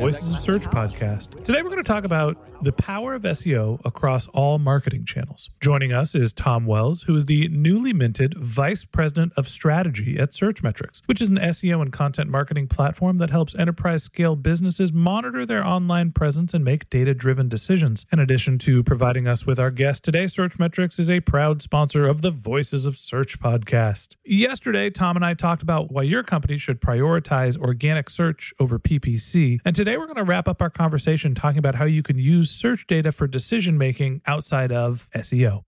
Yeah. Voices of Search podcast. Today we're going to talk about the power of SEO across all marketing channels. Joining us is Tom Wells, who is the newly minted Vice President of Strategy at Searchmetrics, which is an SEO and content marketing platform that helps enterprise scale businesses monitor their online presence and make data driven decisions. In addition to providing us with our guest today, Searchmetrics is a proud sponsor of the Voices of Search podcast. Yesterday, Tom and I talked about why your company should prioritize organic search over PPC. And today we're going to wrap up our conversation talking about how you can use search data for decision making outside of SEO.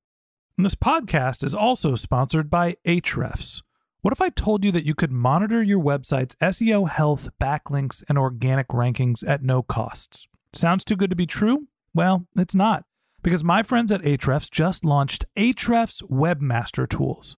And this podcast is also sponsored by Ahrefs. What if I told you that you could monitor your website's SEO health, backlinks, and organic rankings at no costs? Sounds too good to be true? Well, it's not, because my friends at Ahrefs just launched Ahrefs Webmaster Tools.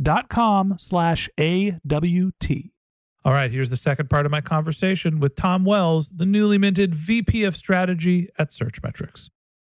dot com slash A-W-T. All right, here's the second part of my conversation with Tom Wells, the newly minted VP of Strategy at Searchmetrics.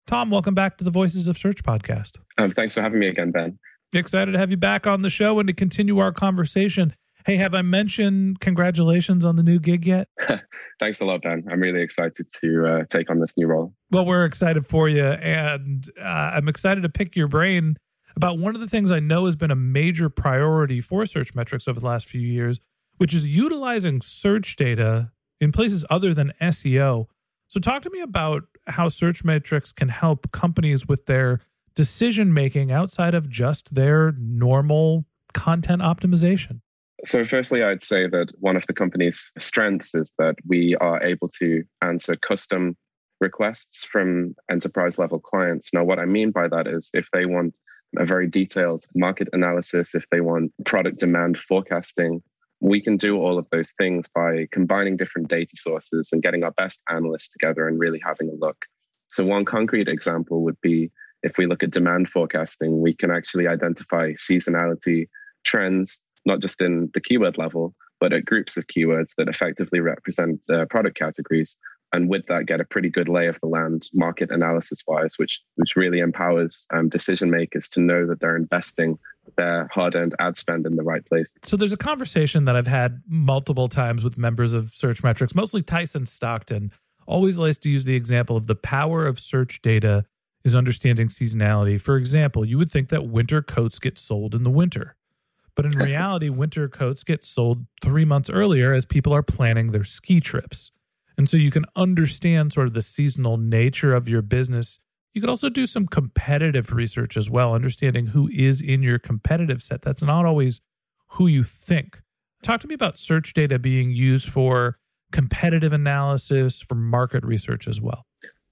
Tom, welcome back to the Voices of Search podcast. Um, thanks for having me again, Ben. Excited to have you back on the show and to continue our conversation. Hey, have I mentioned congratulations on the new gig yet? Thanks a lot, Ben. I'm really excited to uh, take on this new role. Well, we're excited for you, and uh, I'm excited to pick your brain about one of the things I know has been a major priority for Searchmetrics over the last few years, which is utilizing search data in places other than SEO. So, talk to me about how Searchmetrics can help companies with their decision making outside of just their normal content optimization. So, firstly, I'd say that one of the company's strengths is that we are able to answer custom requests from enterprise level clients. Now, what I mean by that is if they want a very detailed market analysis, if they want product demand forecasting, we can do all of those things by combining different data sources and getting our best analysts together and really having a look. So, one concrete example would be if we look at demand forecasting, we can actually identify seasonality trends, not just in the keyword level, but at groups of keywords that effectively represent uh, product categories. And with that, get a pretty good lay of the land market analysis wise, which, which really empowers um, decision makers to know that they're investing their hard earned ad spend in the right place. So there's a conversation that I've had multiple times with members of Searchmetrics, mostly Tyson Stockton, always likes to use the example of the power of search data is understanding seasonality. For example, you would think that winter coats get sold in the winter. But in reality, winter coats get sold three months earlier as people are planning their ski trips. And so you can understand sort of the seasonal nature of your business. You could also do some competitive research as well, understanding who is in your competitive set. That's not always who you think. Talk to me about search data being used for competitive analysis, for market research as well.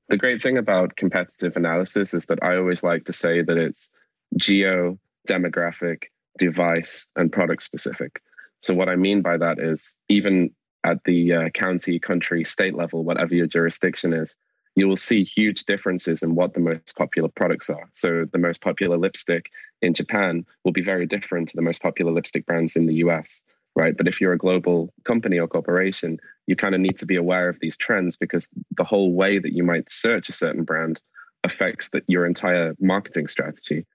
The great thing about competitive analysis is that I always like to say that it's geo, demographic, device, and product specific. So, what I mean by that is even at the uh, county, country, state level, whatever your jurisdiction is, you will see huge differences in what the most popular products are. So, the most popular lipstick in Japan will be very different to the most popular lipstick brands in the US, right? But if you're a global company or corporation, you kind of need to be aware of these trends because the whole way that you might search a certain brand affects the, your entire marketing strategy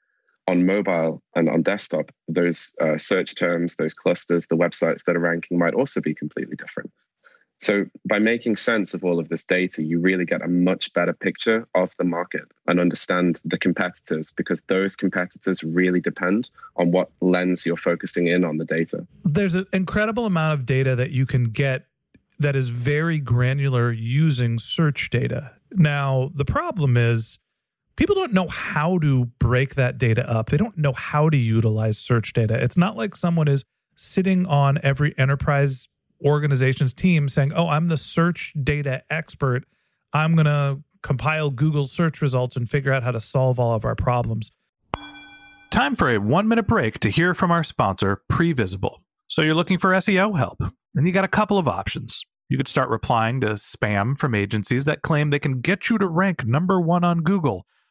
on mobile and on desktop, those uh, search terms, those clusters, the websites that are ranking might also be completely different. So, by making sense of all of this data, you really get a much better picture of the market and understand the competitors because those competitors really depend on what lens you're focusing in on the data. There's an incredible amount of data that you can get that is very granular using search data. Now, the problem is people don't know how to break that data up. They don't know how to utilize search data. It's not like someone is sitting on every enterprise organization's team saying, Oh, I'm the search data expert. I'm going to compile Google search results and figure out how to solve all of our problems. Time for a one minute break to hear from our sponsor, Previsible. So you're looking for SEO help, and you got a couple of options. You could start replying to spam from agencies that claim they can get you to rank number one on Google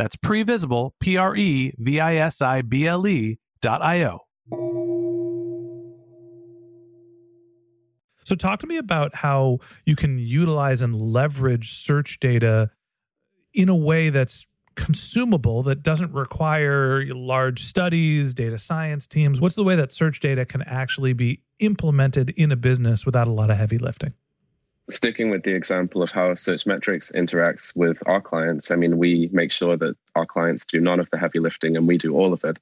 that's previsible, P R E V I S I B L E dot I O. So, talk to me about how you can utilize and leverage search data in a way that's consumable, that doesn't require large studies, data science teams. What's the way that search data can actually be implemented in a business without a lot of heavy lifting? Sticking with the example of how Searchmetrics interacts with our clients, I mean, we make sure that our clients do none of the heavy lifting and we do all of it.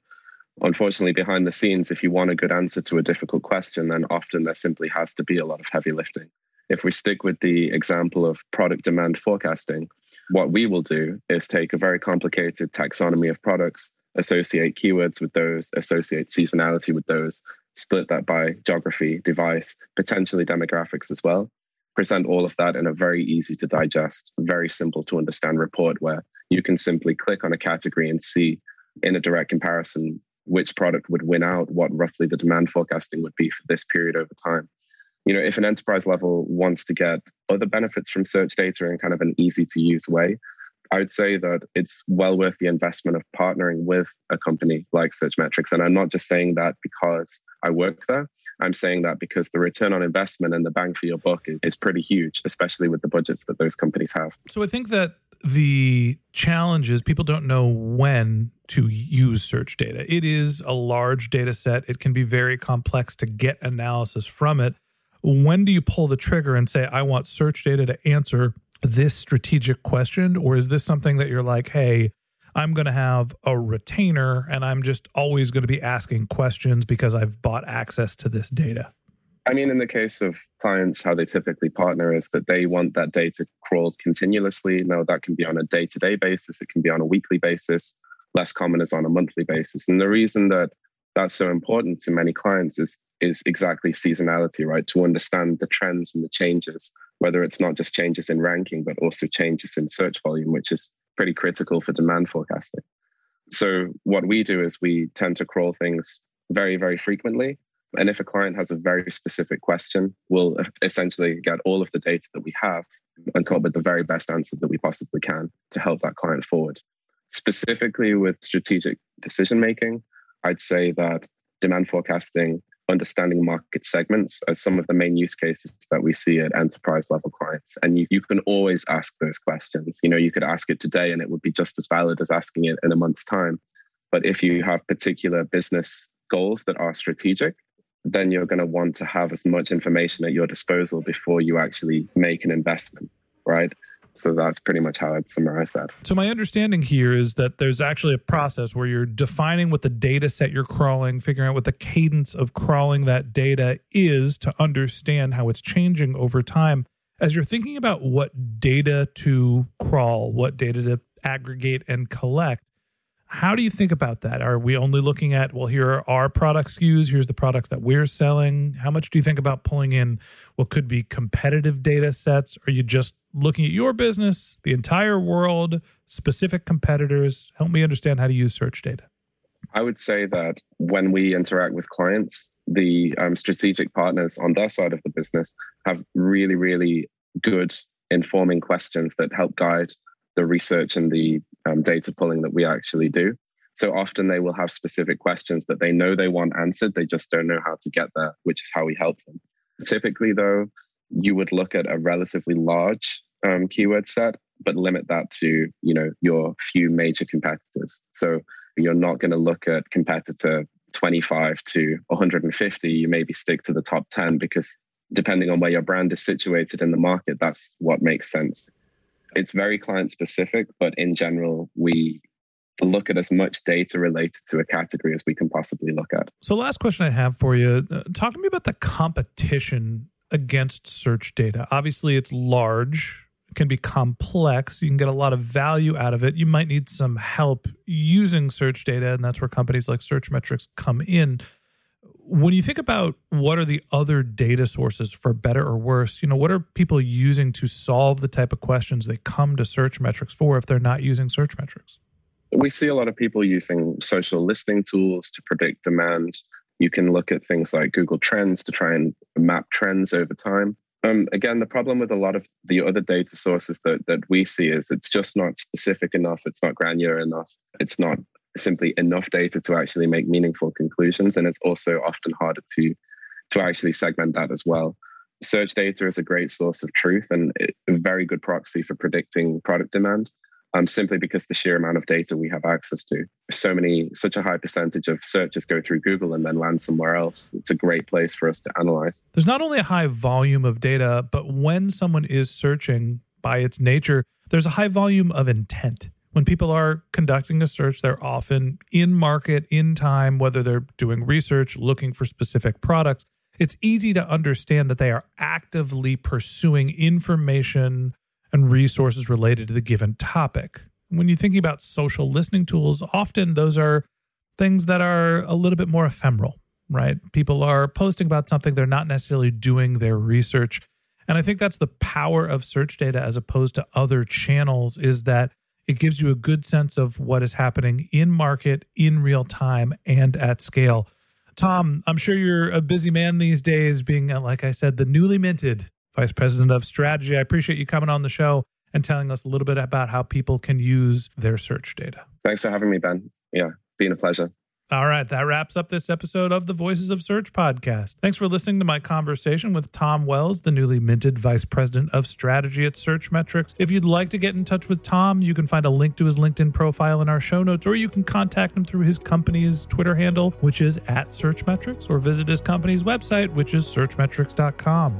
Unfortunately, behind the scenes, if you want a good answer to a difficult question, then often there simply has to be a lot of heavy lifting. If we stick with the example of product demand forecasting, what we will do is take a very complicated taxonomy of products, associate keywords with those, associate seasonality with those, split that by geography, device, potentially demographics as well present all of that in a very easy to digest, very simple to understand report where you can simply click on a category and see in a direct comparison which product would win out, what roughly the demand forecasting would be for this period over time. You know, if an enterprise level wants to get other benefits from search data in kind of an easy to use way, I would say that it's well worth the investment of partnering with a company like Searchmetrics. And I'm not just saying that because I work there. I'm saying that because the return on investment and the bang for your buck is, is pretty huge, especially with the budgets that those companies have. So I think that the challenge is people don't know when to use search data. It is a large data set, it can be very complex to get analysis from it. When do you pull the trigger and say, I want search data to answer this strategic question? Or is this something that you're like, hey, I'm going to have a retainer and I'm just always going to be asking questions because I've bought access to this data? I mean, in the case of clients, how they typically partner is that they want that data crawled continuously. Now, that can be on a day to day basis, it can be on a weekly basis. Less common is on a monthly basis. And the reason that that's so important to many clients is, is exactly seasonality, right? To understand the trends and the changes, whether it's not just changes in ranking, but also changes in search volume, which is pretty critical for demand forecasting. So what we do is we tend to crawl things very, very frequently. And if a client has a very specific question, we'll essentially get all of the data that we have and come up with the very best answer that we possibly can to help that client forward. Specifically with strategic decision making, I'd say that demand forecasting, understanding market segments are some of the main use cases that we see at enterprise level clients. And you, you can always ask those questions. You know, you could ask it today and it would be just as valid as asking it in a month's time. But if you have particular business goals that are strategic, then you're going to want to have as much information at your disposal before you actually make an investment, right? So that's pretty much how I'd summarize that. So my understanding here is that there's actually a process where you're defining what the data set you're crawling, figuring out what the cadence of crawling that data is to understand how it's changing over time. As you're thinking about what data to crawl, what data to aggregate and collect, how do you think about that? Are we only looking at, well, here are our product SKUs, here's the products that we're selling? How much do you think about pulling in what could be competitive data sets? Are you just looking at your business, the entire world, specific competitors? Help me understand how to use search data. I would say that when we interact with clients, the um, strategic partners on their side of the business have really, really good informing questions that help guide the research and the um, data pulling that we actually do. So often they will have specific questions that they know they want answered, they just don't know how to get there, which is how we help them. Typically, though, you would look at a relatively large um, keyword set, but limit that to you know your few major competitors. So you're not going to look at competitor 25 to 150. You maybe stick to the top 10 because depending on where your brand is situated in the market, that's what makes sense. It's very client specific, but in general, we look at as much data related to a category as we can possibly look at. So, last question I have for you uh, talk to me about the competition against search data. Obviously, it's large, can be complex. You can get a lot of value out of it. You might need some help using search data, and that's where companies like Searchmetrics come in when you think about what are the other data sources for better or worse, you know, what are people using to solve the type of questions they come to Searchmetrics for if they're not using Searchmetrics? We see a lot of people using social listening tools to predict demand. You can look at things like Google Trends to try and map trends over time. Um, again, the problem with a lot of the other data sources that, that we see is it's just not specific enough, it's not granular enough, it's not simply enough data to actually make meaningful conclusions. And it's also often harder to, to actually segment that as well. Search data is a great source of truth and a very good proxy for predicting product demand. Um, simply because the sheer amount of data we have access to. So many, such a high percentage of searches go through Google and then land somewhere else. It's a great place for us to analyze. There's not only a high volume of data, but when someone is searching by its nature, there's a high volume of intent when people are conducting a search, they're often in market, in time, whether they're doing research, looking for specific products. It's easy to understand that they are actively pursuing information and resources related to the given topic. When you're thinking about social listening tools, often those are things that are a little bit more ephemeral, right? People are posting about something, they're not necessarily doing their research. And I think that's the power of search data as opposed to other channels is that it gives you a good sense of what is happening in market, in real time, and at scale. Tom, I'm sure you're a busy man these days, being, like I said, the newly minted Vice President of Strategy. I appreciate you coming on the show and telling us a little bit about how people can use their search data. Thanks for having me, Ben. Yeah, been a pleasure. All right, that wraps up this episode of the Voices of Search podcast. Thanks for listening to my conversation with Tom Wells, the newly minted Vice President of Strategy at Searchmetrics. If you'd like to get in touch with Tom, you can find a link to his LinkedIn profile in our show notes, or you can contact him through his company's Twitter handle, which is at Searchmetrics, or visit his company's website, which is searchmetrics.com.